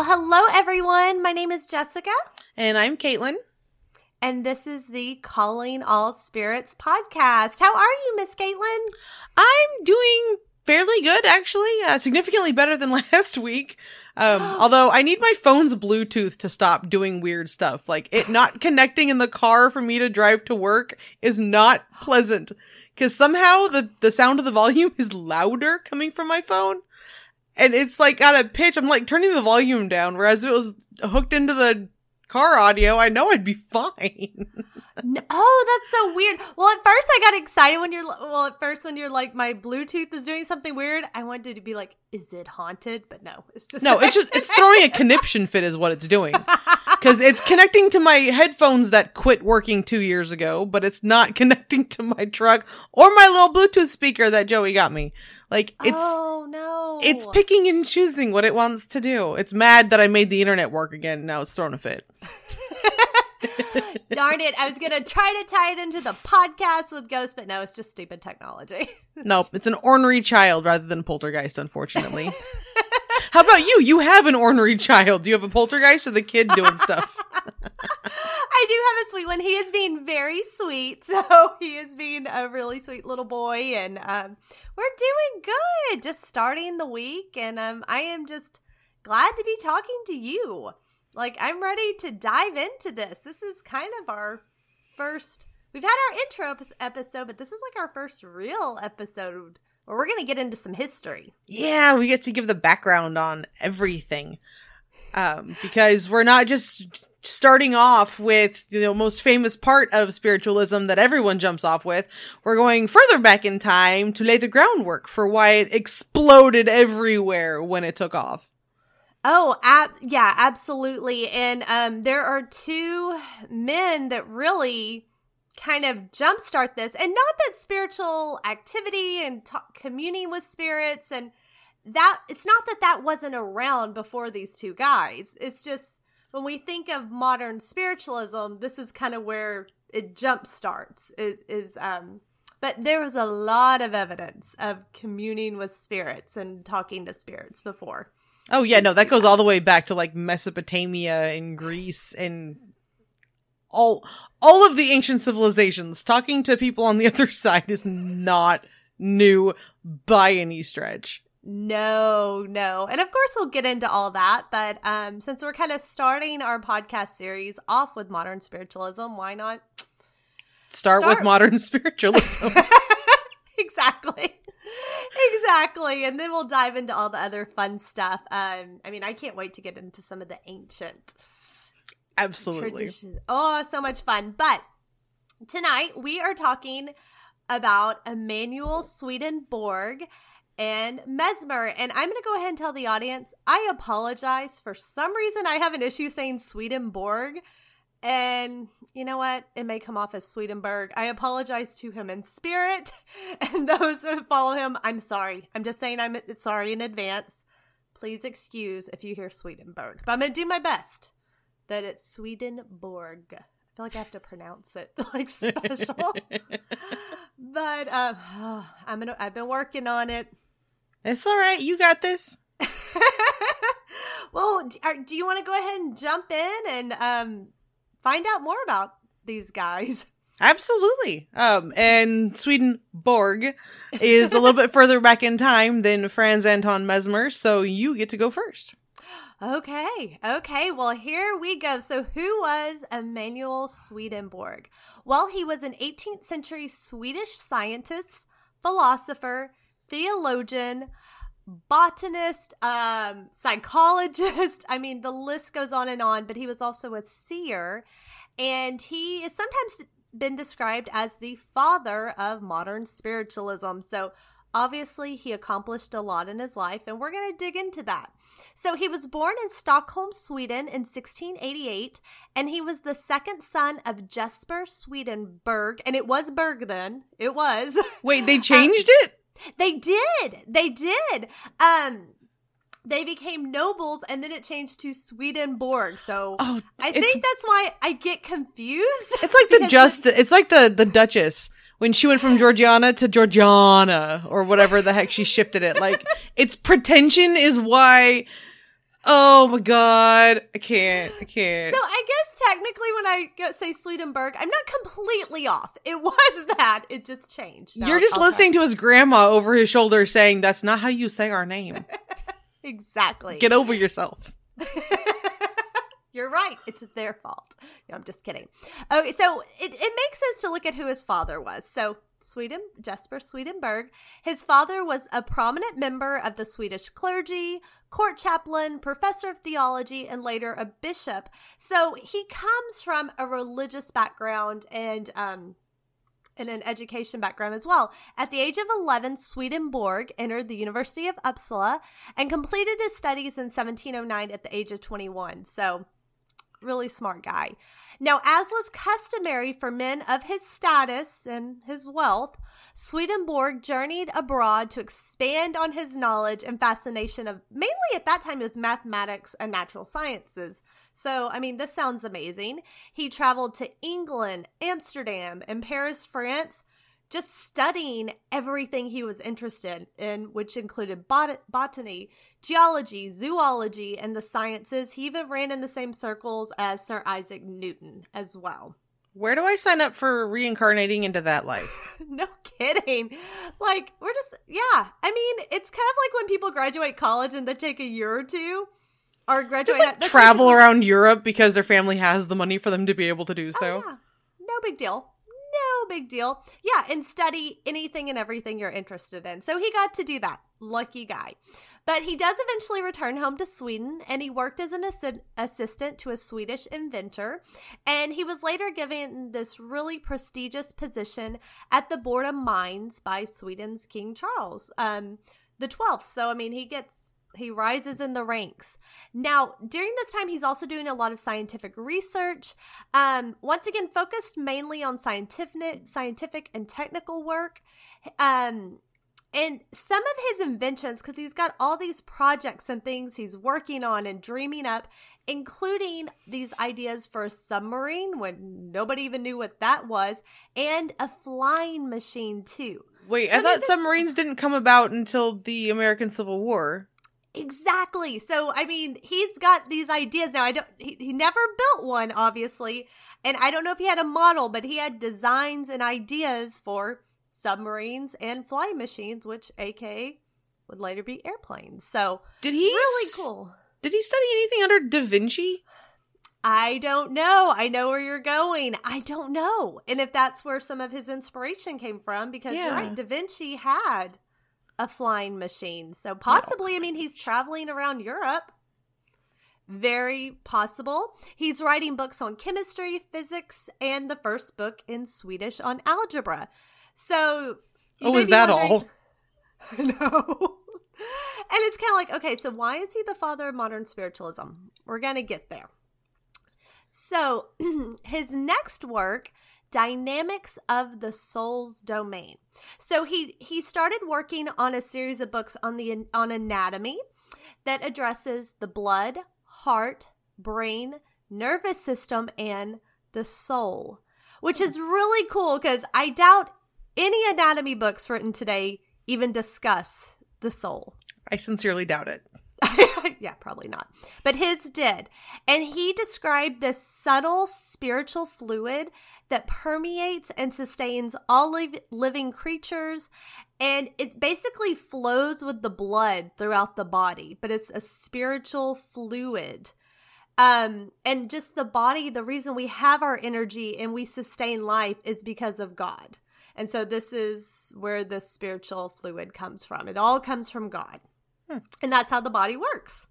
Well, hello everyone. My name is Jessica. And I'm Caitlin. And this is the Calling All Spirits podcast. How are you, Miss Caitlin? I'm doing fairly good, actually. Uh, significantly better than last week. Um, although I need my phone's Bluetooth to stop doing weird stuff. Like it not connecting in the car for me to drive to work is not pleasant. Cause somehow the, the sound of the volume is louder coming from my phone. And it's like at a pitch. I'm like turning the volume down. Whereas it was hooked into the car audio, I know I'd be fine. No, oh, that's so weird. Well, at first I got excited when you're well, at first when you're like my Bluetooth is doing something weird, I wanted to be like, is it haunted? But no, it's just No, it's just it's throwing a conniption fit is what it's doing. Cuz it's connecting to my headphones that quit working 2 years ago, but it's not connecting to my truck or my little Bluetooth speaker that Joey got me. Like it's Oh no. it's picking and choosing what it wants to do. It's mad that I made the internet work again. Now it's throwing a fit. Darn it. I was going to try to tie it into the podcast with ghosts, but no, it's just stupid technology. Nope, it's an ornery child rather than poltergeist, unfortunately. How about you? You have an ornery child. Do you have a poltergeist or the kid doing stuff? I do have a sweet one. He is being very sweet. So he is being a really sweet little boy. And um, we're doing good. Just starting the week. And um, I am just glad to be talking to you. Like, I'm ready to dive into this. This is kind of our first. We've had our intro episode, but this is like our first real episode where we're going to get into some history. Yeah, we get to give the background on everything. Um, because we're not just starting off with the you know, most famous part of spiritualism that everyone jumps off with. We're going further back in time to lay the groundwork for why it exploded everywhere when it took off. Oh, ab- yeah, absolutely. And um, there are two men that really kind of jumpstart this, and not that spiritual activity and t- communing with spirits and that it's not that that wasn't around before these two guys. It's just when we think of modern spiritualism, this is kind of where it jump starts. Is, is um, but there was a lot of evidence of communing with spirits and talking to spirits before. Oh yeah, no, that goes all the way back to like Mesopotamia and Greece and all all of the ancient civilizations. Talking to people on the other side is not new by any stretch. No, no. And of course we'll get into all that, but um since we're kind of starting our podcast series off with modern spiritualism, why not Start, Start. with modern spiritualism. exactly. Exactly. And then we'll dive into all the other fun stuff. Um I mean, I can't wait to get into some of the ancient Absolutely. tradition. Oh, so much fun. But tonight we are talking about Emanuel Swedenborg and Mesmer. And I'm going to go ahead and tell the audience I apologize. For some reason, I have an issue saying Swedenborg. And you know what? It may come off as Swedenborg. I apologize to him in spirit. And those who follow him, I'm sorry. I'm just saying I'm sorry in advance. Please excuse if you hear Swedenborg. But I'm going to do my best that it's Swedenborg. I feel like I have to pronounce it like special. but um, I'm gonna. I've been working on it. it's all right. You got this. well, do, do you want to go ahead and jump in and um, find out more about these guys? Absolutely. Um, and Swedenborg is a little bit further back in time than Franz Anton Mesmer, so you get to go first. Okay, okay. Well, here we go. So, who was Emanuel Swedenborg? Well, he was an 18th century Swedish scientist, philosopher, theologian, botanist, um, psychologist. I mean, the list goes on and on, but he was also a seer. And he is sometimes been described as the father of modern spiritualism. So, Obviously, he accomplished a lot in his life, and we're going to dig into that. So, he was born in Stockholm, Sweden in 1688, and he was the second son of Jesper Swedenborg. And it was Berg then. It was. Wait, they changed it? They did. They did. Um, they became nobles and then it changed to Swedenborg. So Oh, I think that's why I get confused. It's like the just. It's like the the Duchess when she went from Georgiana to Georgiana or whatever the heck she shifted it. Like its pretension is why Oh my god. I can't. I can't. So I guess technically when I go, say Swedenborg, I'm not completely off. It was that. It just changed. Now You're just I'll listening to his grandma over his shoulder saying, That's not how you say our name. Exactly. Get over yourself. You're right. It's their fault. No, I'm just kidding. Okay, so it, it makes sense to look at who his father was. So Sweden, Jesper Swedenborg, his father was a prominent member of the Swedish clergy, court chaplain, professor of theology, and later a bishop. So he comes from a religious background and um, and an education background as well. At the age of 11, Swedenborg entered the University of Uppsala and completed his studies in 1709 at the age of 21. So, really smart guy. Now, as was customary for men of his status and his wealth, Swedenborg journeyed abroad to expand on his knowledge and fascination of mainly at that time it was mathematics and natural sciences. So, I mean, this sounds amazing. He traveled to England, Amsterdam, and Paris, France, just studying everything he was interested in, which included bot- botany, geology, zoology, and the sciences. He even ran in the same circles as Sir Isaac Newton as well. Where do I sign up for reincarnating into that life? no kidding. Like, we're just, yeah. I mean, it's kind of like when people graduate college and they take a year or two or graduate. Just like travel like- around Europe because their family has the money for them to be able to do oh, so. Oh, yeah. No big deal. Big deal. Yeah, and study anything and everything you're interested in. So he got to do that. Lucky guy. But he does eventually return home to Sweden and he worked as an assi- assistant to a Swedish inventor. And he was later given this really prestigious position at the Board of Mines by Sweden's King Charles, um, the 12th. So, I mean, he gets he rises in the ranks. Now, during this time, he's also doing a lot of scientific research. Um, once again, focused mainly on scientific, scientific and technical work. Um, and some of his inventions, because he's got all these projects and things he's working on and dreaming up, including these ideas for a submarine when nobody even knew what that was, and a flying machine too. Wait, So I thought submarines didn't come about until the American Civil War. Exactly. So, I mean, he's got these ideas now. I don't, he, he never built one, obviously. And I don't know if he had a model, but he had designs and ideas for submarines and flying machines, which AKA would later be airplanes. So, Did he really cool. Did he study anything under Da Vinci? I don't know. I know where you're going. I don't know. And if that's where some of his inspiration came from, because you're Yeah. right, Da Vinci had a flying machine. So possibly, I mean, he's traveling around Europe. Very possible. He's writing books on chemistry, physics, and the first book in Swedish on algebra. So, Oh, is that all? no. And it's kind of like, okay, so why is he the father of modern spiritualism? We're going to get there. So, his next work, Dynamics of the Soul's Domain. So he he started working on a series of books on the on anatomy that addresses the blood, heart, brain, nervous system and the soul, which is really cool cuz I doubt any anatomy books written today even discuss the soul. I sincerely doubt it. yeah, probably not. But his did. And he described this subtle spiritual fluid that permeates and sustains all liv- living creatures. And it basically flows with the blood throughout the body, but it's a spiritual fluid. Um, and just the body, the reason we have our energy and we sustain life is because of God. And so this is where the spiritual fluid comes from. It all comes from God. Hmm. And that's how the body works.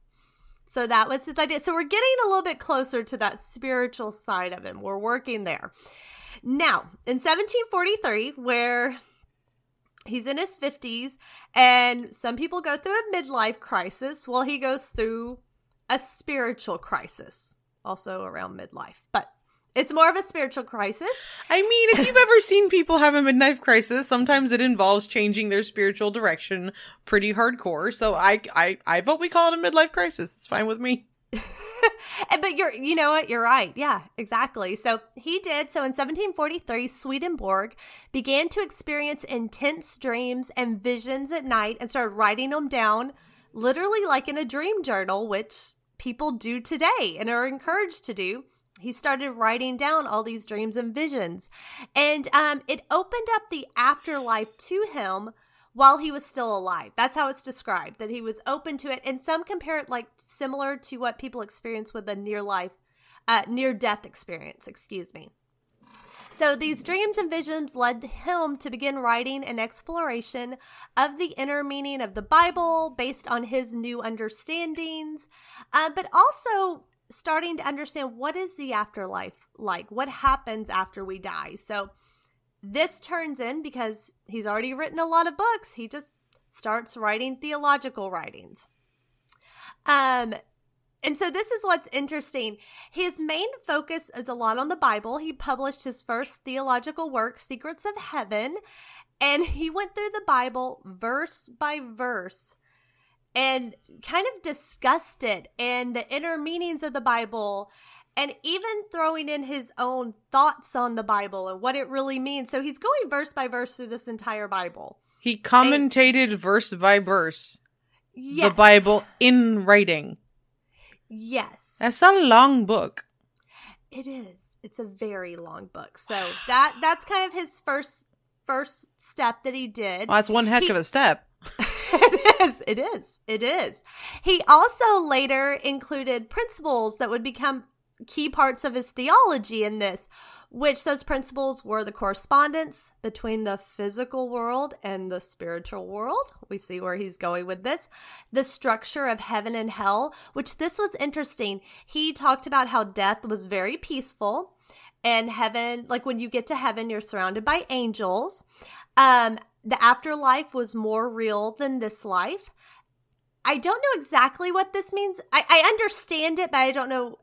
So that was his idea. So we're getting a little bit closer to that spiritual side of him. We're working there. Now, in 1743, where he's in his 50s, and some people go through a midlife crisis, well, he goes through a spiritual crisis, also around midlife. But it's more of a spiritual crisis. I mean, if you've ever seen people have a midlife crisis, sometimes it involves changing their spiritual direction pretty hardcore. So I I I vote we call it a midlife crisis. It's fine with me. But you're you know what you're right yeah exactly so he did so in 1743 swedenborg began to experience intense dreams and visions at night and started writing them down literally like in a dream journal which people do today and are encouraged to do. He started writing down all these dreams and visions. And um, it opened up the afterlife to him while he was still alive. That's how it's described, that he was open to it. And some compare it like similar to what people experience with a near life, uh, near death experience, excuse me. So these dreams and visions led him to begin writing an exploration of the inner meaning of the Bible based on his new understandings, uh, but also starting to understand what is the afterlife like? What happens after we die? So this turns in because he's already written a lot of books. He just starts writing theological writings. Um, and so this is what's interesting. His main focus is a lot on the Bible. He published his first theological work, Secrets of Heaven, and he went through the Bible verse by verse and kind of discussed it and the inner meanings of the Bible and even throwing in his own thoughts on the Bible and what it really means. So he's going verse by verse through this entire Bible. He commentated and, verse by verse yes. the Bible in writing. Yes. That's a long book. It is. It's a very long book. So that that's kind of his first first step that he did. Well, that's one heck he, of a step. it is. It is. It is. He also later included principles that would become key parts of his theology in this, which those principles were the correspondence between the physical world and the spiritual world. We see where he's going with this. The structure of heaven and hell, which this was interesting. He talked about how death was very peaceful and heaven, like when you get to heaven, you're surrounded by angels. Um, the afterlife was more real than this life. I don't know exactly what this means. I, I understand it, but I don't know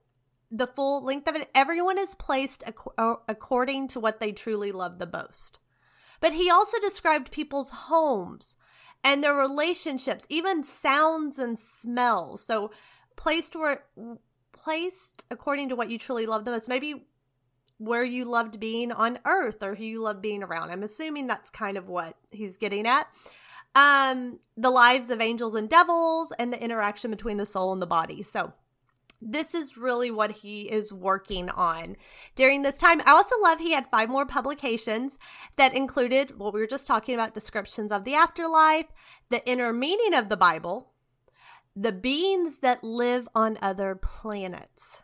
the full length of it. Everyone is placed ac- uh, according to what they truly love the most. But he also described people's homes and their relationships, even sounds and smells. So placed where placed according to what you truly love the most. Maybe where you loved being on earth or who you love being around. I'm assuming that's kind of what he's getting at. Um, the lives of angels and devils and the interaction between the soul and the body. So this is really what he is working on during this time. I also love he had five more publications that included what we were just talking about descriptions of the afterlife, the inner meaning of the Bible, the beings that live on other planets.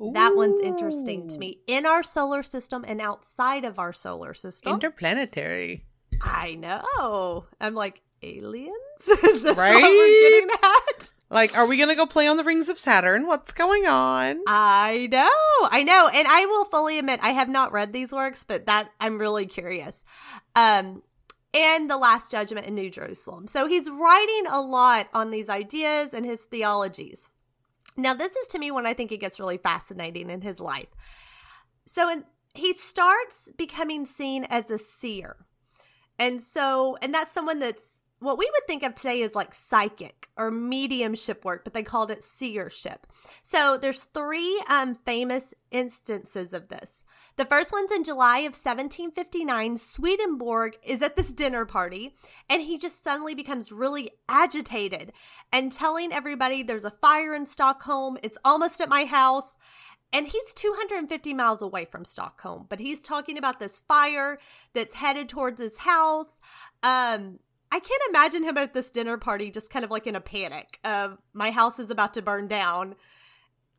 Ooh. That one's interesting to me. In our solar system and outside of our solar system. Interplanetary. I know. I'm like, aliens? Is this right? what we're getting at? Like, are we gonna go play on the rings of Saturn? What's going on? I know, I know, and I will fully admit I have not read these works, but that I'm really curious. Um, and the Last Judgment in New Jerusalem. So he's writing a lot on these ideas and his theologies. Now, this is to me when I think it gets really fascinating in his life. So, in, he starts becoming seen as a seer. And so, and that's someone that's what we would think of today is like psychic or mediumship work, but they called it seership. So there's three um, famous instances of this. The first one's in July of 1759. Swedenborg is at this dinner party and he just suddenly becomes really agitated and telling everybody there's a fire in Stockholm. It's almost at my house. And he's 250 miles away from Stockholm, but he's talking about this fire that's headed towards his house. Um, I can't imagine him at this dinner party just kind of like in a panic of my house is about to burn down.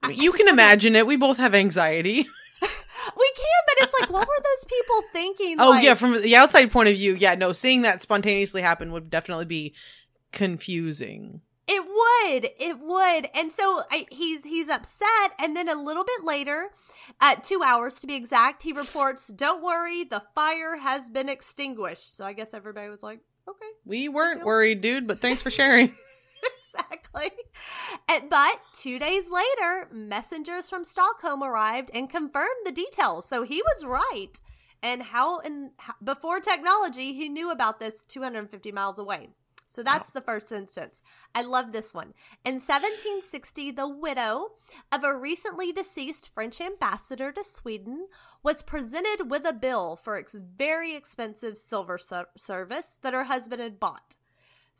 you can imagine it. We both have anxiety. we can, but it's like, what were those people thinking? Oh like, yeah, from the outside point of view, yeah, no, seeing that spontaneously happen would definitely be confusing. It would, it would, and so I, he's he's upset, and then a little bit later, at two hours to be exact, he reports, "Don't worry, the fire has been extinguished." So I guess everybody was like, Okay. We weren't worried, dude, but thanks for sharing. exactly. And, but two days later, messengers from Stockholm arrived and confirmed the details. So he was right. And how, and before technology, he knew about this 250 miles away. So that's wow. the first instance. I love this one. In 1760, the widow of a recently deceased French ambassador to Sweden was presented with a bill for its very expensive silver service that her husband had bought.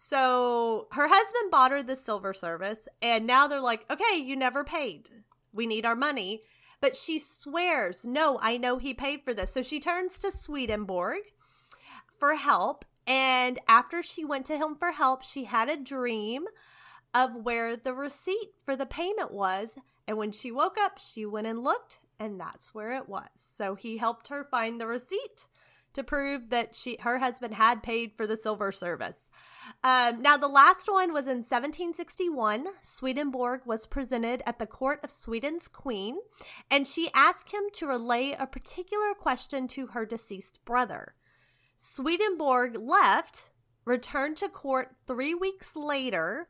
So her husband bought her the silver service, and now they're like, okay, you never paid. We need our money. But she swears, no, I know he paid for this. So she turns to Swedenborg for help. And after she went to him for help, she had a dream of where the receipt for the payment was. And when she woke up, she went and looked, and that's where it was. So he helped her find the receipt to prove that she her husband had paid for the silver service. Um, now, the last one was in 1761. Swedenborg was presented at the court of Sweden's queen, and she asked him to relay a particular question to her deceased brother. Swedenborg left, returned to court three weeks later,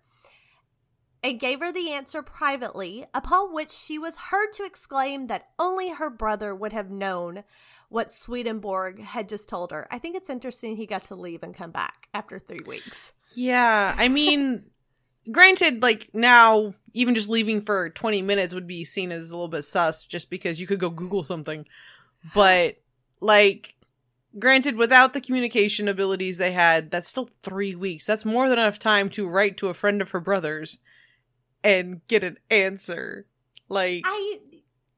and gave her the answer privately, upon which she was heard to exclaim that only her brother would have known what Swedenborg had just told her. I think it's interesting he got to leave and come back after three weeks. Yeah, I mean, granted, like now, even just leaving for 20 minutes would be seen as a little bit sus just because you could go Google something. But, like, granted, without the communication abilities they had, that's still three weeks. That's more than enough time to write to a friend of her brother's and get an answer. Like, I,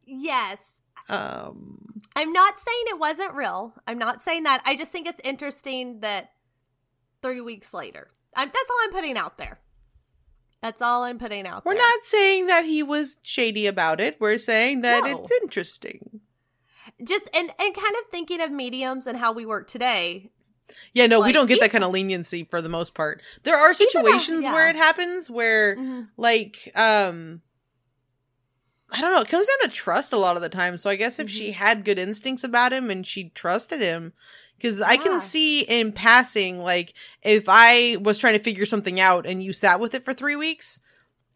yes, um, I'm not saying it wasn't real. I'm not saying that. I just think it's interesting that three weeks later. I'm, that's all I'm putting out there. That's all I'm putting out we're there. not saying that he was shady about it. We're saying that No. it's interesting. just and and kind of thinking of mediums and how we work today. Yeah, no, we don't get that kind of leniency for the most part. There are Even though- situations where it happens where Mhm. like um I don't know, it comes down to trust a lot of the time. So I guess if she had good instincts about him and she trusted him cuz I can see in passing like if I was trying to figure something out and you sat with it for 3 weeks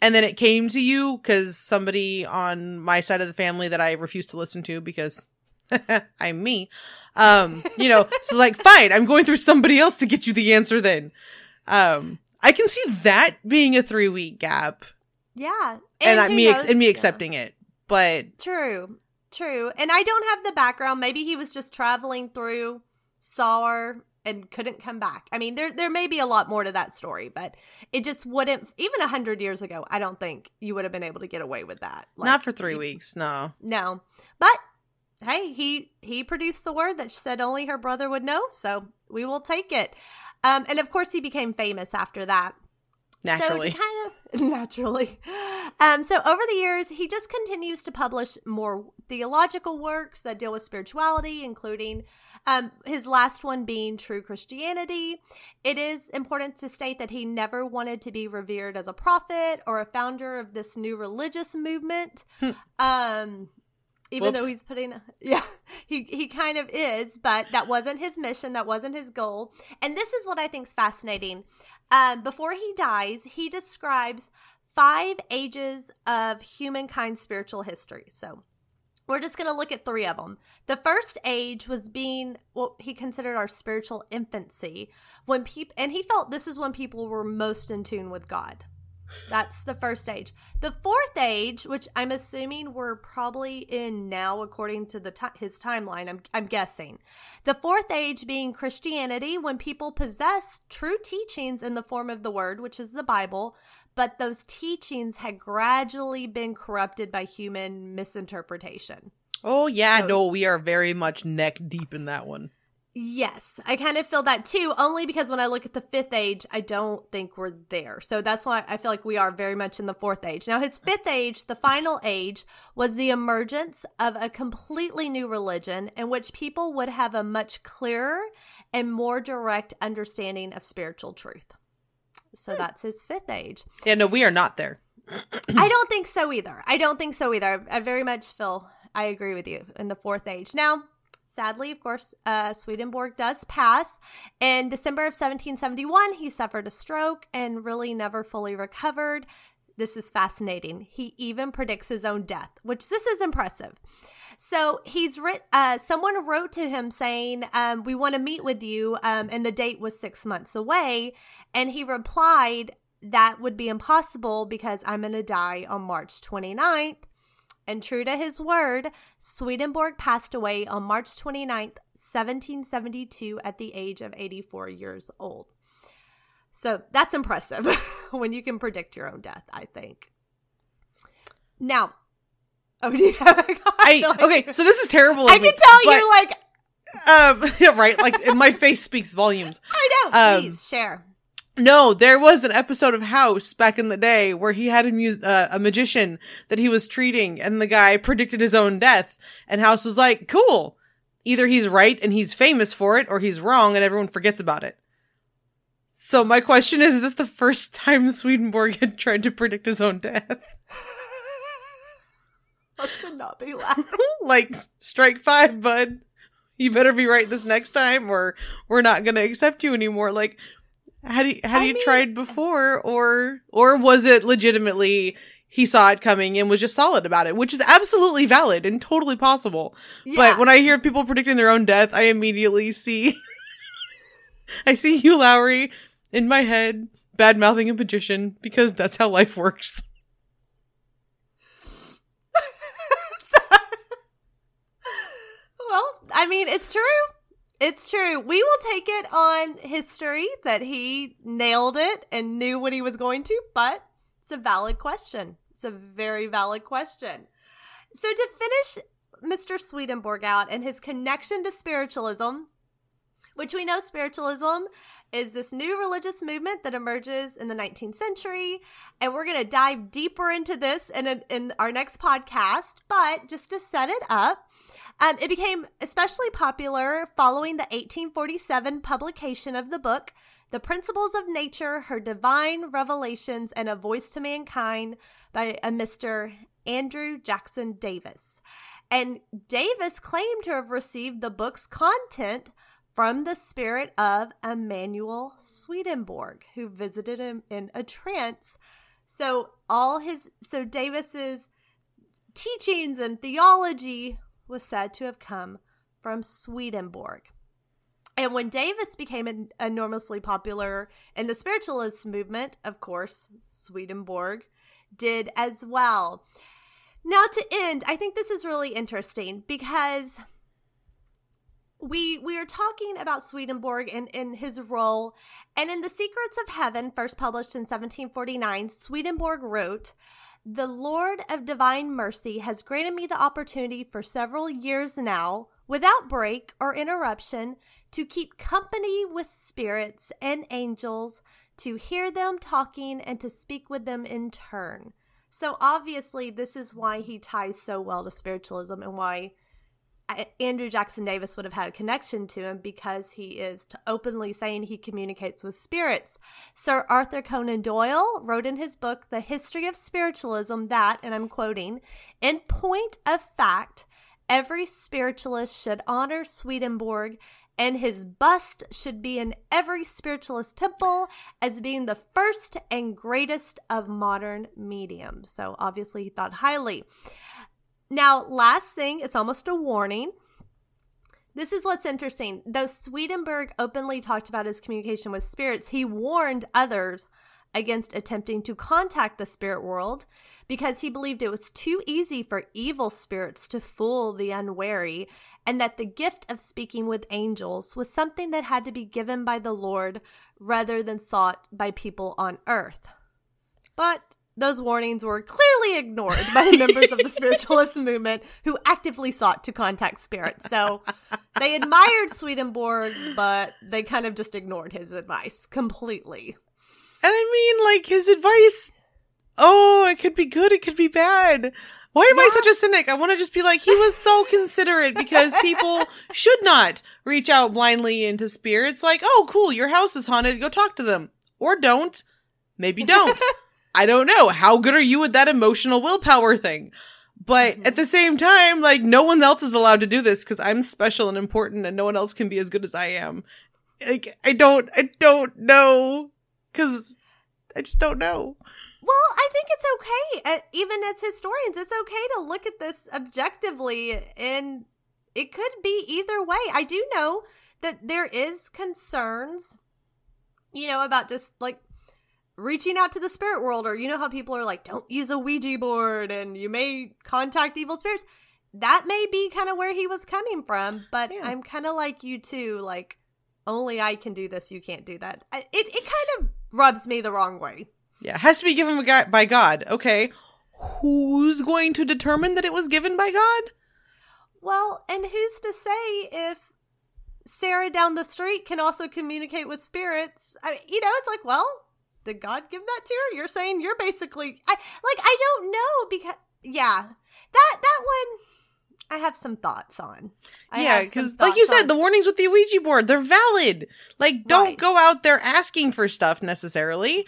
and then it came to you cuz somebody on my side of the family that I refuse to listen to because I'm me. Um, you know, so like fine, I'm going through somebody else to get you the answer then. Um I can see that being a 3 week gap Yeah, and, I, who me knows? and me Yeah. accepting it. But True, true. And I don't have the background. Maybe he was just traveling through, saw her, and couldn't come back. I mean, there there may be a lot more to that story, but it just wouldn't. Even a hundred years ago, I don't think you would have been able to get away with that. not for three weeks. No. No, but hey, he he produced the word that said only her brother would know, so we will take it. Um, and of course, he became famous after that. Naturally. So to kind of naturally. Um, so over the years, he just continues to publish more theological works that deal with spirituality, including um, his last one being True Christianity. It is important to state that he never wanted to be revered as a prophet or a founder of this new religious movement. um, even though he's putting yeah he he kind of is but that wasn't his mission that wasn't his goal and this is what i think is fascinating um, before he dies he describes five ages of humankind's spiritual history so we're just going to look at three of them. The first age was being what he considered our spiritual infancy, when people, and he felt this is when people were most in tune with God. That's the first age. The fourth age, which I'm assuming we're probably in now, according to the ti his timeline, I'm, I'm guessing. The fourth age being Christianity, when people possess true teachings in the form of the Word, which is the Bible, but those teachings had gradually been corrupted by human misinterpretation. oh yeah, So- no, we are very much neck deep in that one. Yes, I kind of feel that too, only because when I look at the fifth age, I don't think we're there. So that's why I feel like we are very much in the fourth age. Now, his fifth age, the final age, was the emergence of a completely new religion in which people would have a much clearer and more direct understanding of spiritual truth. So hmm. that's his fifth age. Yeah, no, we are not there. I don't think so either. I don't think so either. I very much feel I agree with you in the fourth age. Now, sadly, of course, uh, Swedenborg does pass. In December of 1771, he suffered a stroke and really never fully recovered. This is fascinating. He even predicts his own death, which this is impressive. So he's writ. Uh, someone wrote to him saying, um, "We want to meet with you," um, and the date was six months away. And he replied, "That would be impossible because I'm going to die on March 29th." And true to his word, Swedenborg passed away on March 29th, 1772, at the age of 84 years old. So that's impressive when you can predict your own death, I think. Now, oh, do you have a I okay, so this is terrible. I me, can tell but, you're like, um, yeah, right. Like my face speaks volumes. I know. Um, Please share. No, there was an episode of House back in the day where he had a, mu- uh, a magician that he was treating, and the guy predicted his own death. And House was like, "Cool, either he's right and he's famous for it, or he's wrong and everyone forgets about it." So my question is: Is this the first time Swedenborg had tried to predict his own death? Should not be laughing. like, strike five, bud. You better be right this next time, or we're not going to accept you anymore. Like, had he had I he mean- tried before, or or was it legitimately he saw it coming and was just solid about it, which is absolutely valid and totally possible. But when I hear people predicting their own death, I immediately see I see Hugh Laurie in my head bad mouthing a magician because that's how life works. well, I mean, it's true. It's true. We will take it on history that he nailed it and knew what he was going to, but it's a valid question. It's a very valid question. So, to finish Mr. Swedenborg out and his connection to spiritualism, which we know spiritualism is this new religious movement that emerges in the 19th century. And we're going to dive deeper into this in, a, in our next podcast. But just to set it up, um, it became especially popular following the 1847 publication of the book, The Principles of Nature Her Divine Revelations and a Voice to Mankind by a Mr. Andrew Jackson Davis. And Davis claimed to have received the book's content from the spirit of Emanuel Swedenborg, who visited him in a trance. So all his so Davis's teachings and theology was said to have come from Swedenborg. And when Davis became en- enormously popular in the spiritualist movement, of course, Swedenborg did as well. Now, to end, I think this is really interesting because we we are talking about Swedenborg and, and his role. And in The Secrets of Heaven, first published in 1749, Swedenborg wrote, The Lord of Divine Mercy has granted me the opportunity for several years now, without break or interruption, to keep company with spirits and angels, to hear them talking and to speak with them in turn. So obviously, this is why he ties so well to spiritualism and why Andrew Jackson Davis would have had a connection to him because he is openly saying he communicates with spirits. Sir Arthur Conan Doyle wrote in his book, The History of Spiritualism, that, and I'm quoting, in point of fact, every spiritualist should honor Swedenborg and his bust should be in every spiritualist temple as being the first and greatest of modern mediums. So obviously he thought highly. Now, last thing, it's almost a warning. This is what's interesting. Though Swedenborg openly talked about his communication with spirits, he warned others against attempting to contact the spirit world because he believed it was too easy for evil spirits to fool the unwary, and that the gift of speaking with angels was something that had to be given by the Lord rather than sought by people on earth. But those warnings were clearly ignored by the members of the spiritualist movement who actively sought to contact spirits. So they admired Swedenborg, but they kind of just ignored his advice completely. And I mean, like his advice. Oh, it could be good. It could be bad. Why am I such a cynic? I want to just be like, he was so considerate because people should not reach out blindly into spirits. Like, oh, cool, your house is haunted. Go talk to them. Or don't. Maybe don't. I don't know. How good are you with that emotional willpower thing? But Mhm. at the same time, like, no one else is allowed to do this because I'm special and important and no one else can be as good as I am. Like, I don't, I don't know. Cause I just don't know. Well, I think it's okay. Uh, even as historians, it's okay to look at this objectively, and it could be either way. I do know that there is concerns, you know, about just like reaching out to the spirit world, or you know how people are like, don't use a Ouija board, and you may contact evil spirits. That may be kind of where he was coming from, but Yeah. I'm kind of like you too, like only I can do this, you can't do that. It it kind of rubs me the wrong way. Yeah, has to be given by God. Okay. Who's going to determine that it was given by God? Well, and who's to say if Sarah down the street can also communicate with spirits? I mean, you know, it's like, well, did God give that to her? You're saying you're basically I, like I don't know because yeah. That that one I have some thoughts on. I yeah, because like you said, on. the warnings with the Ouija board, they're valid. Like, don't Right. go out there asking for stuff necessarily.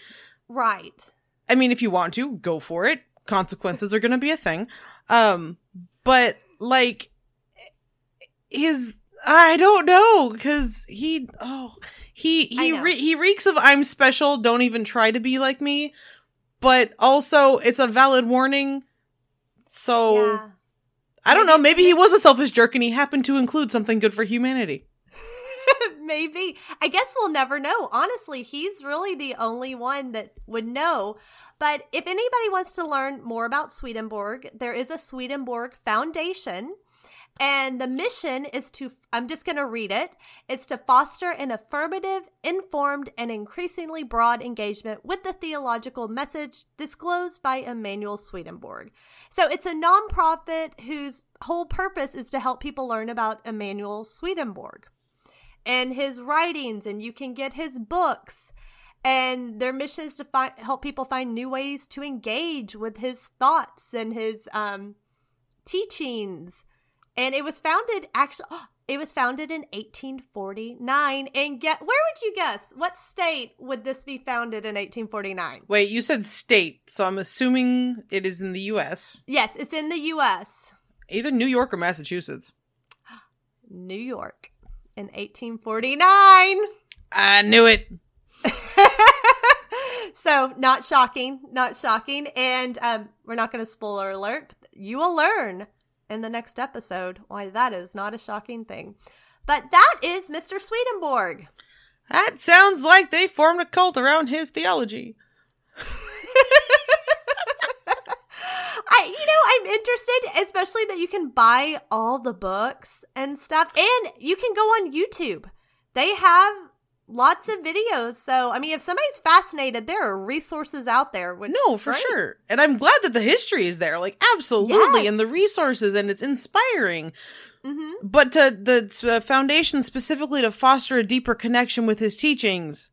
right. I mean, if you want to, go for it. Consequences are going to be a thing. Um, but like his, I don't know, because he, oh, he he re- he reeks of I'm special. Don't even try to be like me. But also, it's a valid warning. So yeah. I don't know. Maybe Maybe he was a selfish jerk, and he happened to include something good for humanity. Maybe. I guess we'll never know. Honestly, he's really the only one that would know. But if anybody wants to learn more about Swedenborg, there is a Swedenborg Foundation. And the mission is to, I'm just going to read it. It's to foster an affirmative, informed, and increasingly broad engagement with the theological message disclosed by Emanuel Swedenborg. So it's a nonprofit whose whole purpose is to help people learn about Emanuel Swedenborg and his writings, and you can get his books. And their mission is to help people find new ways to engage with his thoughts and his um, teachings. And it was founded actually. It was founded in 1849. And get where would you guess? What state would this be founded in 1849? Wait, you said state, so I'm assuming it is in the U.S. Yes, it's in the U.S. Either New York or Massachusetts. New York in 1849. I knew it. so not shocking, not shocking. And um, we're not going to spoiler alert. You will learn in the next episode why that is not a shocking thing. But that is Mr. Swedenborg. That sounds like they formed a cult around his theology. I, you know, I'm interested, especially that you can buy all the books and stuff, and you can go on YouTube. They have lots of videos. So, I mean, if somebody's fascinated, there are resources out there. Which No, for great. sure. And I'm glad that the history is there. Like, absolutely. And the resources, and it's inspiring. Mhm. But to the uh, foundation specifically to foster a deeper connection with his teachings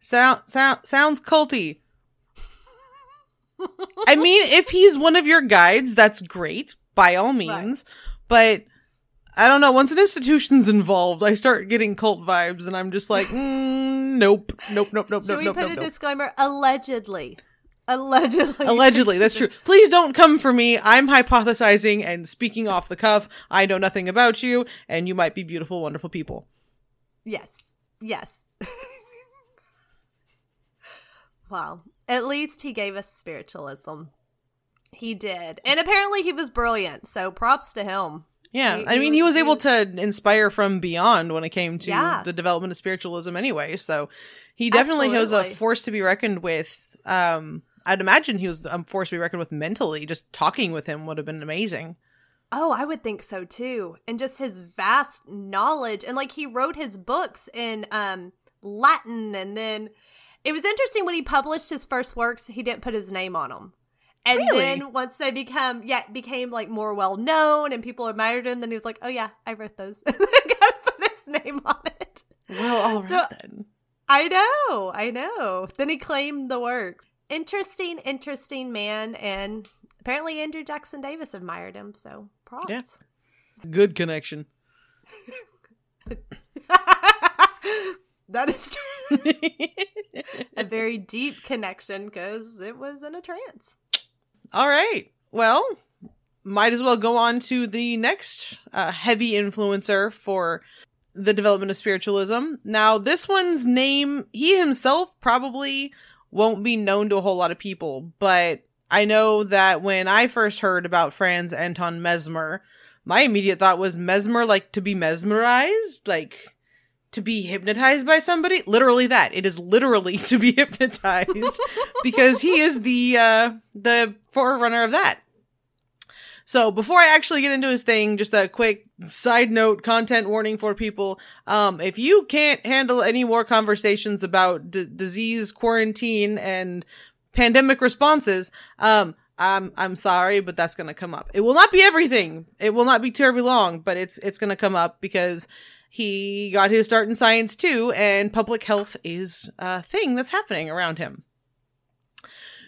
sound, sound sounds culty. I mean, if he's one of your guides, that's great by all means. But I don't know. Once an institution's involved, I start getting cult vibes, and I'm just like, mm, nope, nope, nope, nope, Should nope, we nope, put nope, a nope. disclaimer? Allegedly. Allegedly. Allegedly, that's true. Please don't come for me. I'm hypothesizing and speaking off the cuff. I know nothing about you, and you might be beautiful, wonderful people. Yes. Yes. well, at least he gave us spiritualism. He did. And apparently he was brilliant. So props to him. Yeah, He- I mean, he was- he able to inspire from beyond when it came to Yeah. the development of spiritualism, anyway. So he definitely was a force to be reckoned with. Um, I'd imagine he was a force to be reckoned with mentally. Just talking with him would have been amazing. Oh, I would think so too. And just his vast knowledge. And like he wrote his books in um Latin and then it was interesting when he published his first works, he didn't put his name on them. And Really? then once they become yeah, became like more well known and people admired him, then he was like, Oh yeah, I wrote those. then put his name on it. Well, all right So- then. I know, I know. Then he claimed the works. Interesting, interesting man, and apparently Andrew Jackson Davis admired him, so props. Yeah. Good connection. that is true. a very deep connection because it was in a trance. All right. Well, might as well go on to the next uh, heavy influencer for the development of spiritualism. Now, this one's name, he himself probably won't be known to a whole lot of people, but I know that when I first heard about Franz Anton Mesmer, my immediate thought was Mesmer like to be mesmerized, like to be hypnotized by somebody. Literally that. It is literally to be hypnotized because he is the uh the forerunner of that. So before I actually get into his thing, just a quick side note content warning for people. Um, if you can't handle any more conversations about d- disease, quarantine, and pandemic responses, um, I'm I'm sorry, but that's gonna come up. It will not be everything. It will not be terribly long, but it's it's gonna come up because he got his start in science too, and public health is a thing that's happening around him.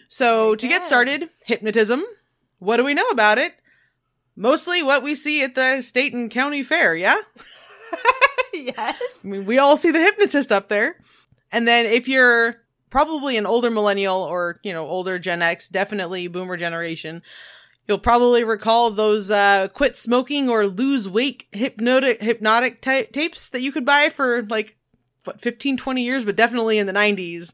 So to get started, hypnotism. What do we know about it? Mostly what we see at the state and county fair, yeah? yes. I mean, we all see the hypnotist up there. And then if you're probably an older millennial or, you know, older Gen X, definitely boomer generation, you'll probably recall those uh quit smoking or lose weight hypnotic hypnotic ta- tapes that you could buy for like what, 15 20 years but definitely in the 90s.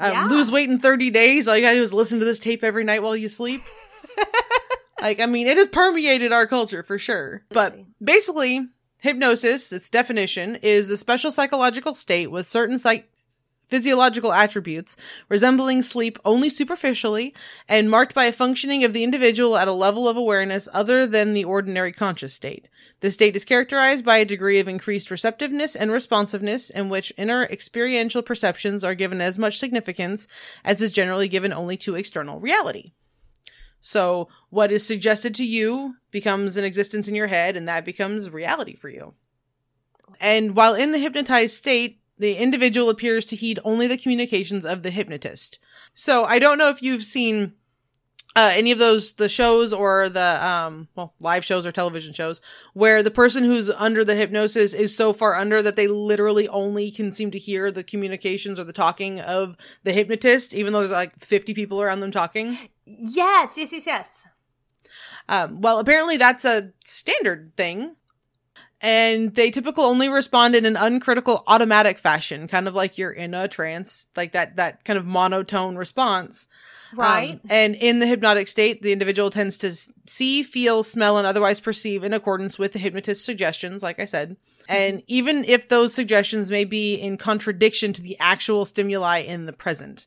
Um, Yeah. lose weight in 30 days. All you gotta do is listen to this tape every night while you sleep. like, I mean, it has permeated our culture for sure. But basically, hypnosis, its definition, is the special psychological state with certain psych- physiological attributes resembling sleep only superficially and marked by a functioning of the individual at a level of awareness other than the ordinary conscious state. This state is characterized by a degree of increased receptiveness and responsiveness in which inner experiential perceptions are given as much significance as is generally given only to external reality. So, what is suggested to you becomes an existence in your head, and that becomes reality for you. And while in the hypnotized state, the individual appears to heed only the communications of the hypnotist. So, I don't know if you've seen uh, any of those the shows or the um well live shows or television shows where the person who's under the hypnosis is so far under that they literally only can seem to hear the communications or the talking of the hypnotist even though there's like 50 people around them talking Yes, yes, yes, yes. um, well, apparently that's a standard thing. And they typically only respond in an uncritical automatic fashion, kind of like you're in a trance, like that, that kind of monotone response. Um, Right. and in the hypnotic state, the individual tends to see, feel, smell, and otherwise perceive in accordance with the hypnotist's suggestions, like I said. And even if those suggestions may be in contradiction to the actual stimuli in the present.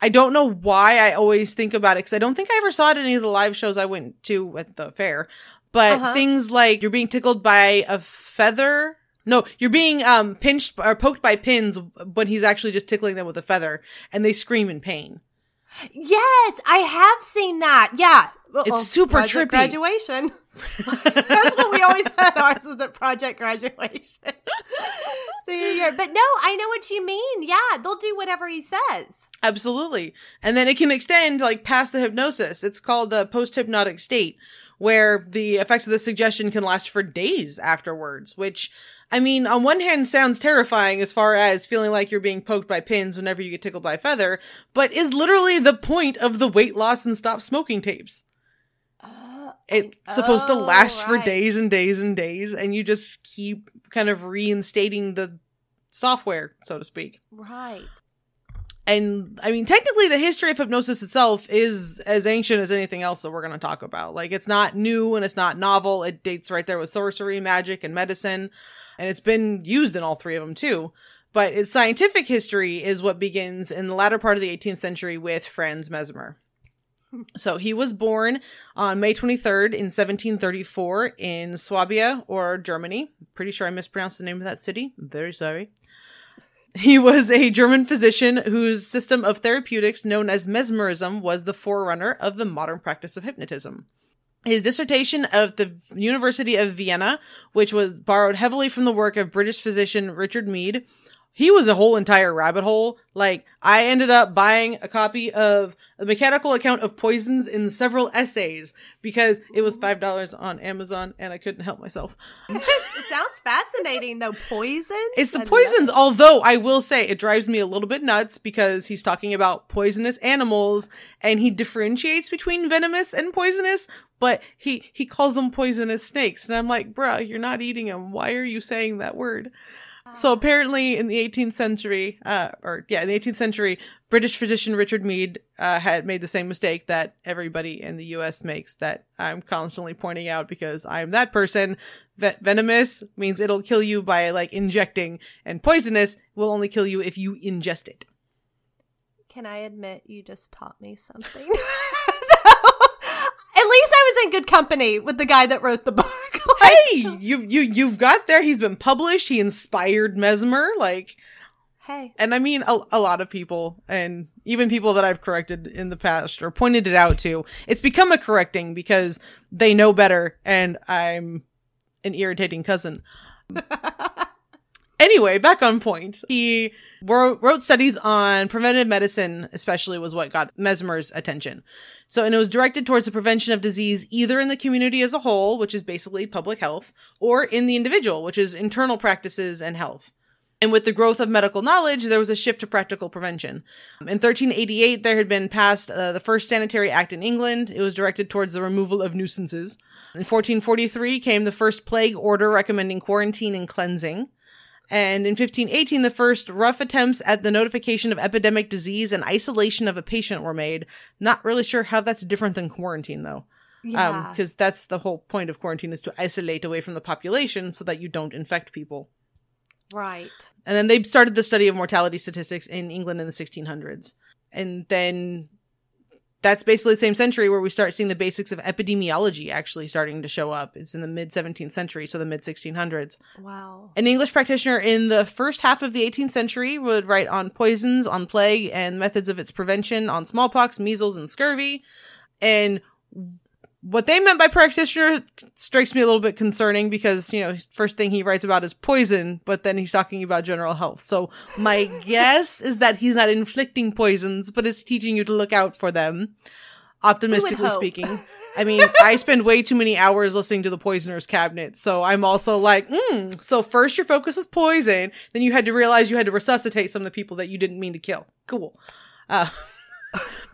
I don't know why I always think about it because I don't think I ever saw it in any of the live shows I went to at the fair. But Uh-huh. things like you're being tickled by a feather. No, you're being um pinched or poked by pins when he's actually just tickling them with a feather and they scream in pain. yes, I have seen that. Yeah. Uh-oh, super trippy. Graduation. That's what we always had ours was at project graduation. Senior year. But no, I know what you mean. Yeah, they'll do whatever he says. Absolutely. And then it can extend like past the hypnosis. It's called the post hypnotic state where the effects of the suggestion can last for days afterwards, which I mean, on one hand sounds terrifying as far as feeling like you're being poked by pins whenever you get tickled by a feather, but is literally the point of the weight loss and stop smoking tapes. Uh, It's supposed to Oh, last for days and days and days, and you just keep kind of reinstating the software, so to speak. right. And I mean, technically, the history of hypnosis itself is as ancient as anything else that we're going to talk about. Like, it's not new and it's not novel. It dates right there with sorcery, magic, and medicine, and it's been used in all three of them too. But its scientific history is what begins in the latter part of the 18th century with Franz Mesmer. So he was born on May 23rd in 1734 in Swabia or Germany. Pretty sure I mispronounced the name of that city. I'm very sorry. He was a German physician whose system of therapeutics known as mesmerism was the forerunner of the modern practice of hypnotism. His dissertation of the University of Vienna, which was borrowed heavily from the work of British physician Richard Mead, he was a whole entire rabbit hole. Like, I ended up buying a copy of a mechanical account of poisons in several essays because it was $5 on Amazon and I couldn't help myself. it sounds fascinating though. Poison? It's the poisons, although I will say it drives me a little bit nuts because he's talking about poisonous animals and he differentiates between venomous and poisonous, but he, he calls them poisonous snakes. And I'm like, bruh, you're not eating them. Why are you saying that word? So apparently in the 18th century, uh, or yeah, in the 18th century, British physician Richard Mead, uh, had made the same mistake that everybody in the US makes that I'm constantly pointing out because I'm that person. Ve- venomous means it'll kill you by like injecting and poisonous will only kill you if you ingest it. Can I admit you just taught me something? in good company with the guy that wrote the book. like, hey, you you you've got there. He's been published. He inspired Mesmer. Like, hey, and I mean a, a lot of people, and even people that I've corrected in the past or pointed it out to. It's become a correcting because they know better, and I'm an irritating cousin. anyway, back on point. He wrote, wrote studies on preventive medicine, especially was what got Mesmer's attention. So, and it was directed towards the prevention of disease either in the community as a whole, which is basically public health, or in the individual, which is internal practices and health. And with the growth of medical knowledge, there was a shift to practical prevention. In 1388, there had been passed uh, the first sanitary act in England. It was directed towards the removal of nuisances. In 1443 came the first plague order recommending quarantine and cleansing. And in 1518, the first rough attempts at the notification of epidemic disease and isolation of a patient were made. Not really sure how that's different than quarantine, though. Um, yeah, Because that's the whole point of quarantine is to isolate away from the population so that you don't infect people. right. And then they started the study of mortality statistics in England in the 1600s. And then that's basically the same century where we start seeing the basics of epidemiology actually starting to show up. It's in the mid 17th century, so the mid 1600s. Wow. An English practitioner in the first half of the 18th century would write on poisons, on plague, and methods of its prevention, on smallpox, measles, and scurvy. And what they meant by practitioner strikes me a little bit concerning because, you know, first thing he writes about is poison, but then he's talking about general health. So my guess is that he's not inflicting poisons, but is teaching you to look out for them. Optimistically speaking. I mean, I spend way too many hours listening to the Poisoner's Cabinet, so I'm also like, hmm. So first your focus was poison, then you had to realize you had to resuscitate some of the people that you didn't mean to kill. Cool. Uh,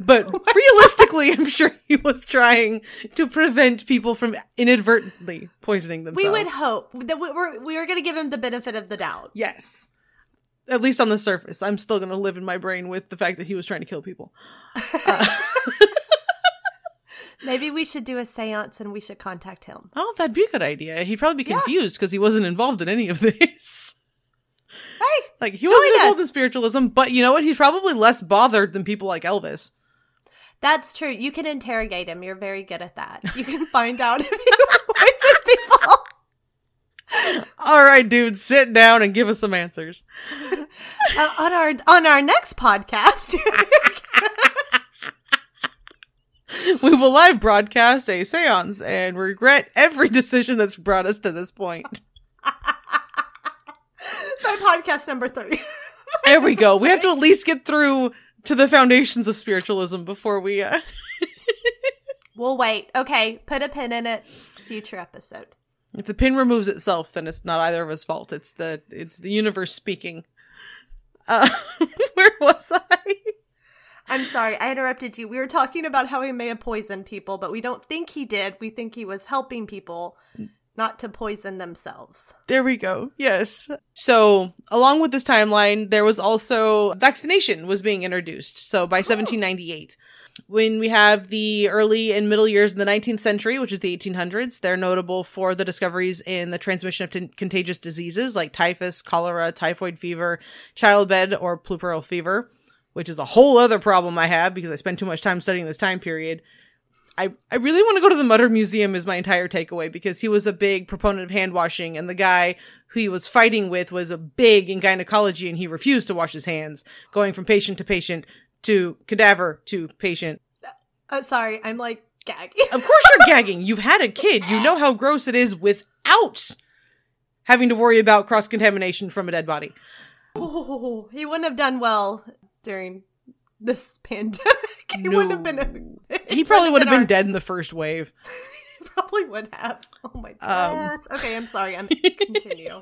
but realistically, I'm sure he was trying to prevent people from inadvertently poisoning themselves. We would hope that we were we were going to give him the benefit of the doubt. Yes. At least on the surface. I'm still going to live in my brain with the fact that he was trying to kill people. Maybe we should do a séance and we should contact him. Oh, that'd be a good idea. He'd probably be confused because he wasn't involved in any of this. Hey, Like he wasn't involved us. in spiritualism, but you know what? He's probably less bothered than people like Elvis. that's true. You can interrogate him. You're very good at that. You can find out if you poison people. All right, dude, sit down and give us some answers. Uh, on our on our next podcast, We will live broadcast a seance and regret every decision that's brought us to this point. my podcast number three. There we go. We have to at least get through to the foundations of spiritualism before we uh We'll wait. Okay, put a pin in it. Future episode. if the pin removes itself, then it's not either of us fault. It's the it's the universe speaking. Uh where was I? I'm sorry, I interrupted you. We were talking about how he may have poisoned people, but we don't think he did. We think he was helping people not to poison themselves. There we go. Yes. So, along with this timeline, there was also vaccination was being introduced. So, by 1798, when we have the early and middle years in the 19th century, which is the 1800s, they're notable for the discoveries in the transmission of t- contagious diseases like typhus, cholera, typhoid fever, childbed, or puerperal fever, which is a whole other problem I have because I spend too much time studying this time period. I, I really want to go to the Mutter Museum is my entire takeaway because he was a big proponent of hand washing and the guy who he was fighting with was a big in gynecology and he refused to wash his hands, going from patient to patient to cadaver to patient. Oh, sorry, I'm like gagging. Of course you're gagging. You've had a kid. You know how gross it is without having to worry about cross contamination from a dead body. Oh, he wouldn't have done well during this pandemic. He wouldn't have been. He probably would have been our- dead in the first wave. He probably would have. Oh my Um, god. okay, I'm sorry. I'm continue.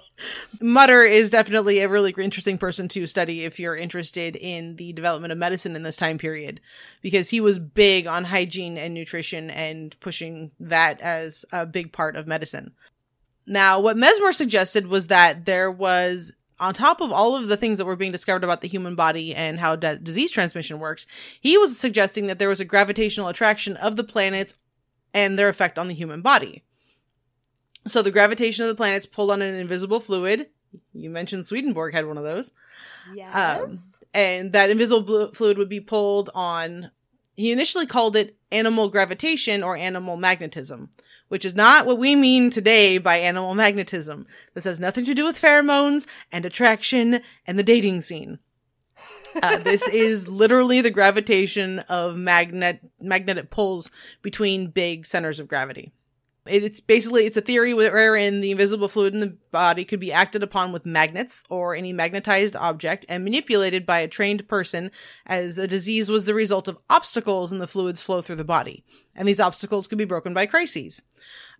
Mutter is definitely a really interesting person to study if you're interested in the development of medicine in this time period, because he was big on hygiene and nutrition and pushing that as a big part of medicine. Now, what Mesmer suggested was that there was, on top of all of the things that were being discovered about the human body and how d- disease transmission works, he was suggesting that there was a gravitational attraction of the planets and their effect on the human body. So the gravitation of the planets pulled on an invisible fluid. You mentioned Swedenborg had one of those. Yes. Um, and that invisible blu- fluid would be pulled on He initially called it animal gravitation or animal magnetism, which is not what we mean today by animal magnetism. This has nothing to do with pheromones and attraction and the dating scene. Uh, this is literally the gravitation of magnet magnetic poles between big centers of gravity. It, it's basically it's a theory wherein the invisible fluid in the body could be acted upon with magnets or any magnetized object and manipulated by a trained person, as a disease was the result of obstacles in the fluid's flow through the body, and these obstacles could be broken by crises,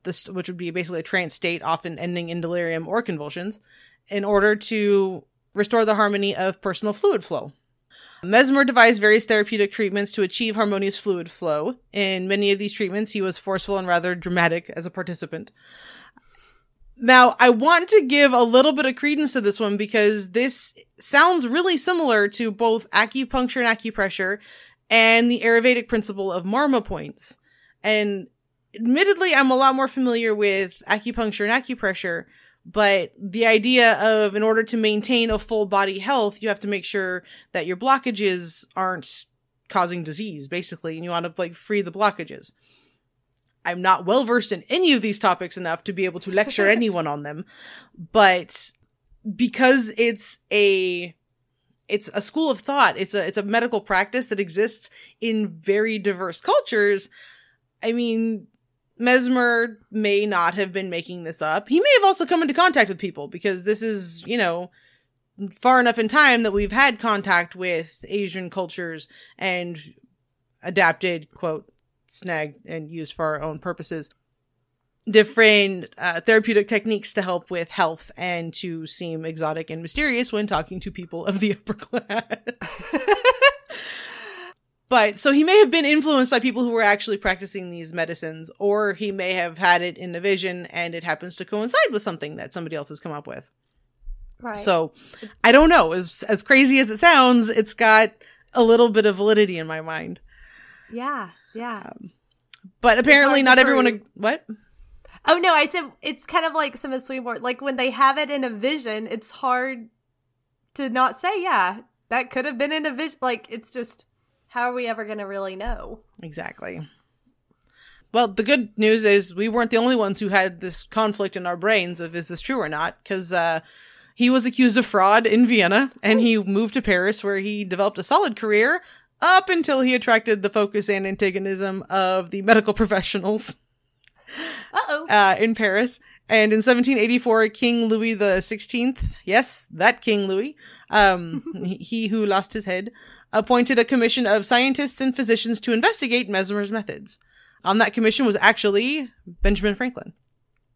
this which would be basically a trance state, often ending in delirium or convulsions, in order to restore the harmony of personal fluid flow. Mesmer devised various therapeutic treatments to achieve harmonious fluid flow. In many of these treatments, he was forceful and rather dramatic as a participant. Now, I want to give a little bit of credence to this one because this sounds really similar to both acupuncture and acupressure and the Ayurvedic principle of marma points. And admittedly, I'm a lot more familiar with acupuncture and acupressure, but the idea of in order to maintain a full body health you have to make sure that your blockages aren't causing disease basically and you want to like free the blockages. I'm not well versed in any of these topics enough to be able to lecture anyone on them but because it's a it's a school of thought it's a it's a medical practice that exists in very diverse cultures i mean Mesmer may not have been making this up. He may have also come into contact with people because this is, you know, far enough in time that we've had contact with Asian cultures and adapted, quote, snagged and used for our own purposes. Different uh, therapeutic techniques to help with health and to seem exotic and mysterious when talking to people of the upper class. But so he may have been influenced by people who were actually practicing these medicines, or he may have had it in a vision and it happens to coincide with something that somebody else has come up with. Right. So I don't know. As as crazy as it sounds, it's got a little bit of validity in my mind. Yeah, yeah. Um, but apparently, not everyone. Ag- what? Oh no, I said it's kind of like some of the Swedenborg. Like when they have it in a vision, it's hard to not say, yeah, that could have been in a vision. Like it's just, how are we ever going to really know? Exactly. Well, the good news is we weren't the only ones who had this conflict in our brains of is this true or not, because uh, he was accused of fraud in Vienna and he moved to Paris where he developed a solid career up until he attracted the focus and antagonism of the medical professionals Uh-oh. uh, in Paris. And in 1784, King Louis the Sixteenth, yes, that King Louis, um, he who lost his head, appointed a commission of scientists and physicians to investigate Mesmer's methods. On that commission was actually Benjamin Franklin.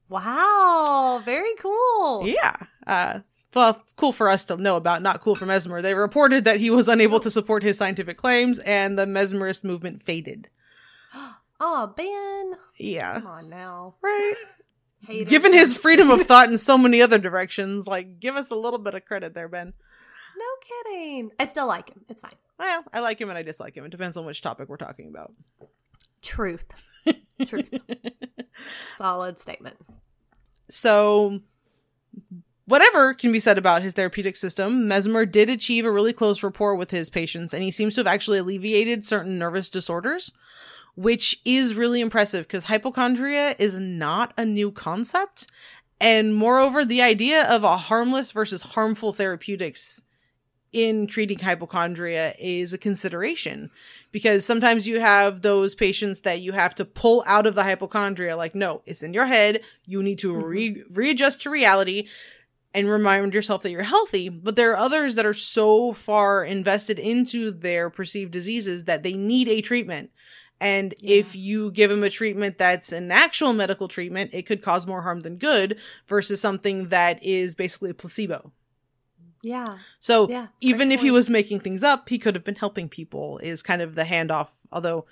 Wow, very cool. Yeah. Uh, well, cool for us to know about, not cool for Mesmer. They reported that he was unable to support his scientific claims and the Mesmerist movement faded. Oh, Ben. Yeah. Come on now. Right. Haters. Given his freedom of thought in so many other directions, like, give us a little bit of credit there, Ben. Kidding. I still like him. It's fine. Well, I like him and I dislike him. It depends on which topic we're talking about. Truth. Truth. Solid statement. So, whatever can be said about his therapeutic system, Mesmer did achieve a really close rapport with his patients, and he seems to have actually alleviated certain nervous disorders, which is really impressive because hypochondria is not a new concept. And moreover, the idea of a harmless versus harmful therapeutics in treating hypochondria is a consideration because sometimes you have those patients that you have to pull out of the hypochondria like no it's in your head. You need to mm-hmm. re- readjust to reality and remind yourself that you're healthy. But there are others that are so far invested into their perceived diseases that they need a treatment. And if you give them a treatment that's an actual medical treatment it could cause more harm than good versus something that is basically a placebo Yeah. so Yeah, even if he was making things up, he could have been helping people is kind of the handoff. Although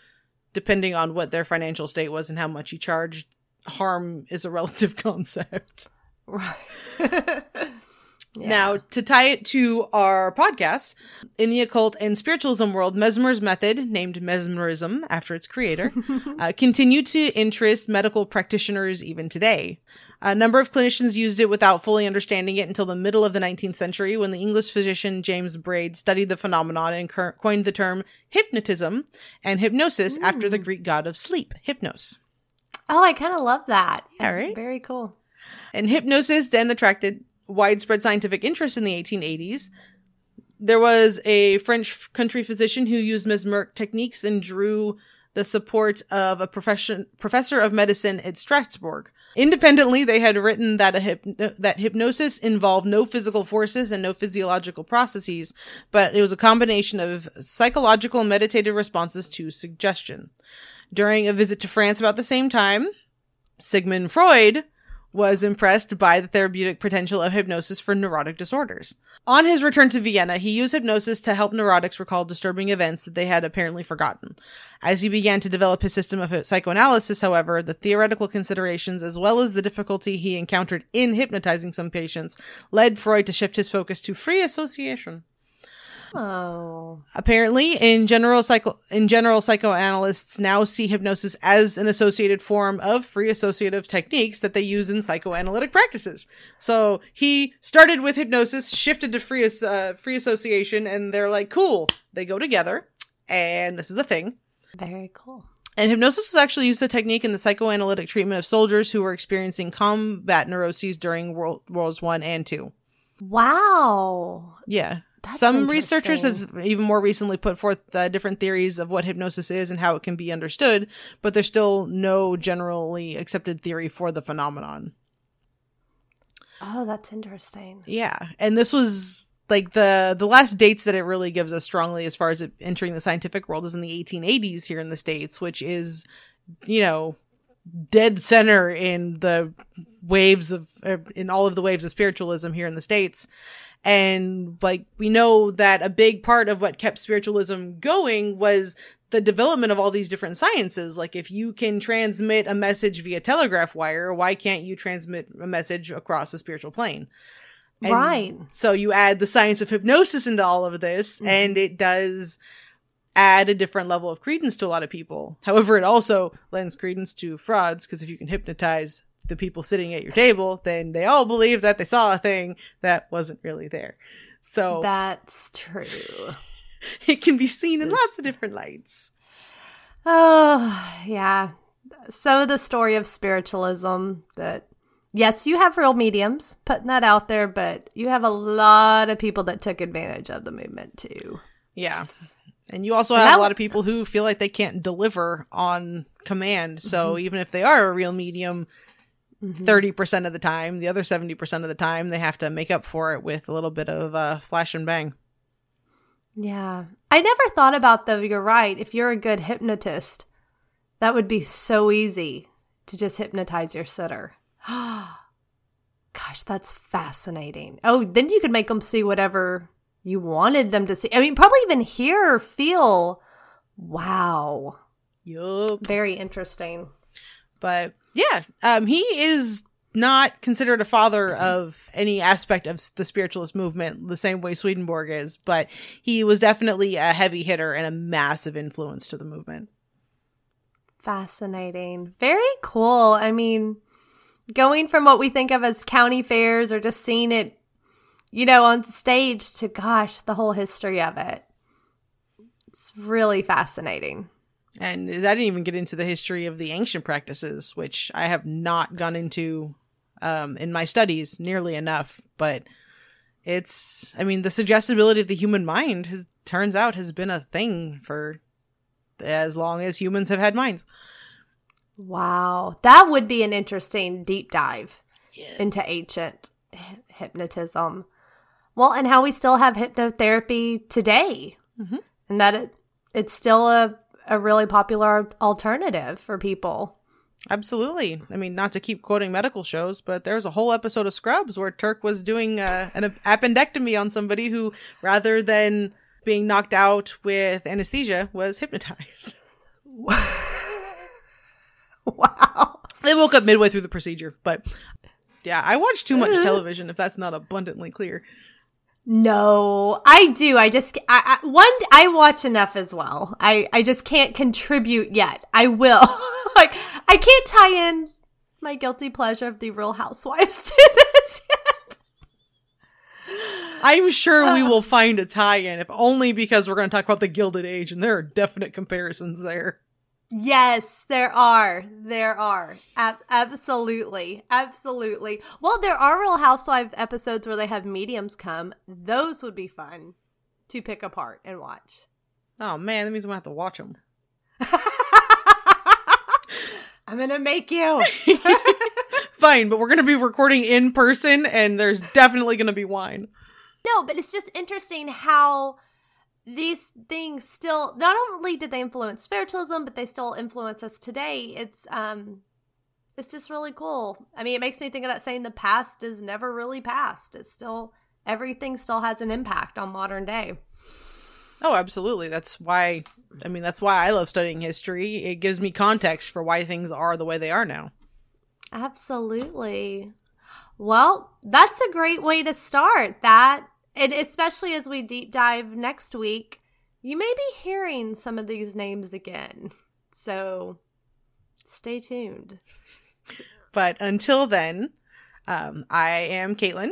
depending on what their financial state was and how much he charged, harm is a relative concept. Right. Yeah. Now, to tie it to our podcast, in the occult and spiritualism world, Mesmer's method, named mesmerism after its creator, uh, continued to interest medical practitioners even today. A number of clinicians used it without fully understanding it until the middle of the 19th century when the English physician James Braid studied the phenomenon and cur- coined the term hypnotism and hypnosis after the Greek god of sleep, Hypnos. oh, I kind of love that. All right. Very cool. And hypnosis then attracted widespread scientific interest in the 1880s. There was a French country physician who used mesmeric techniques and drew the support of a profession, professor of medicine at Strasbourg. Independently, they had written that a hypno- that hypnosis involved no physical forces and no physiological processes, but it was a combination of psychological and meditative responses to suggestion. During a visit to France about the same time, Sigmund Freud was impressed by the therapeutic potential of hypnosis for neurotic disorders. On his return to Vienna, he used hypnosis to help neurotics recall disturbing events that they had apparently forgotten. As he began to develop his system of psychoanalysis, however, the theoretical considerations as well as the difficulty he encountered in hypnotizing some patients led Freud to shift his focus to free association. Oh. Apparently, in general, psycho in general, psychoanalysts now see hypnosis as an associated form of free associative techniques that they use in psychoanalytic practices. So he started with hypnosis, shifted to free as- uh, free association, and they're like, "Cool, they go together." And this is a thing. Very cool. And hypnosis was actually used as a technique in the psychoanalytic treatment of soldiers who were experiencing combat neuroses during World Wars One and Two. Wow. Yeah. That's Some researchers have even more recently put forth uh, different theories of what hypnosis is and how it can be understood, but there's still no generally accepted theory for the phenomenon. Oh, that's interesting. Yeah. And this was like the the last dates that it really gives us strongly as far as it entering the scientific world is in the 1880s here in the states, which is you know dead center in the waves of uh, in all of the waves of spiritualism here in the states and like we know that a big part of what kept spiritualism going was the development of all these different sciences like if you can transmit a message via telegraph wire why can't you transmit a message across the spiritual plane And Right. so you add the science of hypnosis into all of this Mhm. and it does add a different level of credence to a lot of people however it also lends credence to frauds because if you can hypnotize the people sitting at your table then they all believe that they saw a thing that wasn't really there so That's true. it can be seen in lots of different lights Oh, yeah. So the story of spiritualism that yes, you have real mediums putting that out there, but you have a lot of people that took advantage of the movement too. yeah and you also have that a lot of people who feel like they can't deliver on command so mm-hmm. even if they are a real medium Mhm. 30% of the time. The other 70% of the time, they have to make up for it with a little bit of uh, flash and bang. Yeah. I never thought about though, you're right. If you're a good hypnotist, that would be so easy to just hypnotize your sitter. Gosh, that's fascinating. Oh, then you could make them see whatever you wanted them to see. I mean, probably even hear or feel. Wow. Yup. Very interesting. But yeah, um, he is not considered a father of any aspect of the spiritualist movement the same way Swedenborg is, but he was definitely a heavy hitter and a massive influence to the movement. Fascinating. Very cool. I mean, going from what we think of as county fairs or just seeing it, you know, on stage to gosh, the whole history of it. It's really fascinating. And that didn't even get into the history of the ancient practices, which I have not gone into um, in my studies nearly enough. But it's, I mean, the suggestibility of the human mind has turns out has been a thing for as long as humans have had minds. Wow. That would be an interesting deep dive into ancient hy- hypnotism. Well, and how we still have hypnotherapy today. Mhm. And that it, it's still a, a really popular alternative for people. Absolutely. I mean, not to keep quoting medical shows, but there's a whole episode of Scrubs where Turk was doing uh, an appendectomy on somebody who, rather than being knocked out with anesthesia, was hypnotized. Wow. They woke up midway through the procedure, but Yeah, I watch too much television if that's not abundantly clear. No, I do. I just I, I one I watch enough as well. I I just can't contribute yet. I will. like I can't tie in my guilty pleasure of the Real Housewives to this yet. I'm sure we uh. will find a tie-in, if only because we're going to talk about the Gilded Age, and there are definite comparisons there. Yes, there are. There are. Ab- absolutely. Absolutely. Well, there are Real Housewife episodes where they have mediums come. Those would be fun to pick apart and watch. Oh man, that means I'm gonna have to watch them. I'm going to make you. Fine, but we're gonna be recording in person, and there's definitely gonna be wine. No, but it's just interesting how these things still not only did they influence spiritualism, but they still influence us today. It's um it's just really cool. I mean, it makes me think of that saying the past is never really past. It's still everything still has an impact on modern day. Oh, absolutely. That's why. I mean, that's why I love studying history. It gives me context for why things are the way they are now. Absolutely. Well, that's a great way to start. That and especially as we deep dive next week, you may be hearing some of these names again. So stay tuned. But until then, um, I am Caitlen,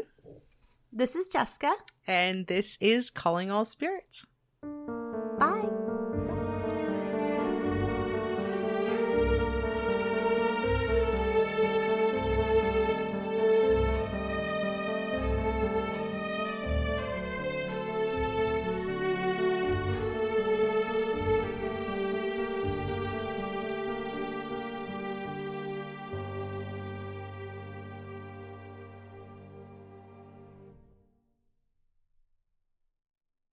This is Jessica. and this is Calling All Spirits.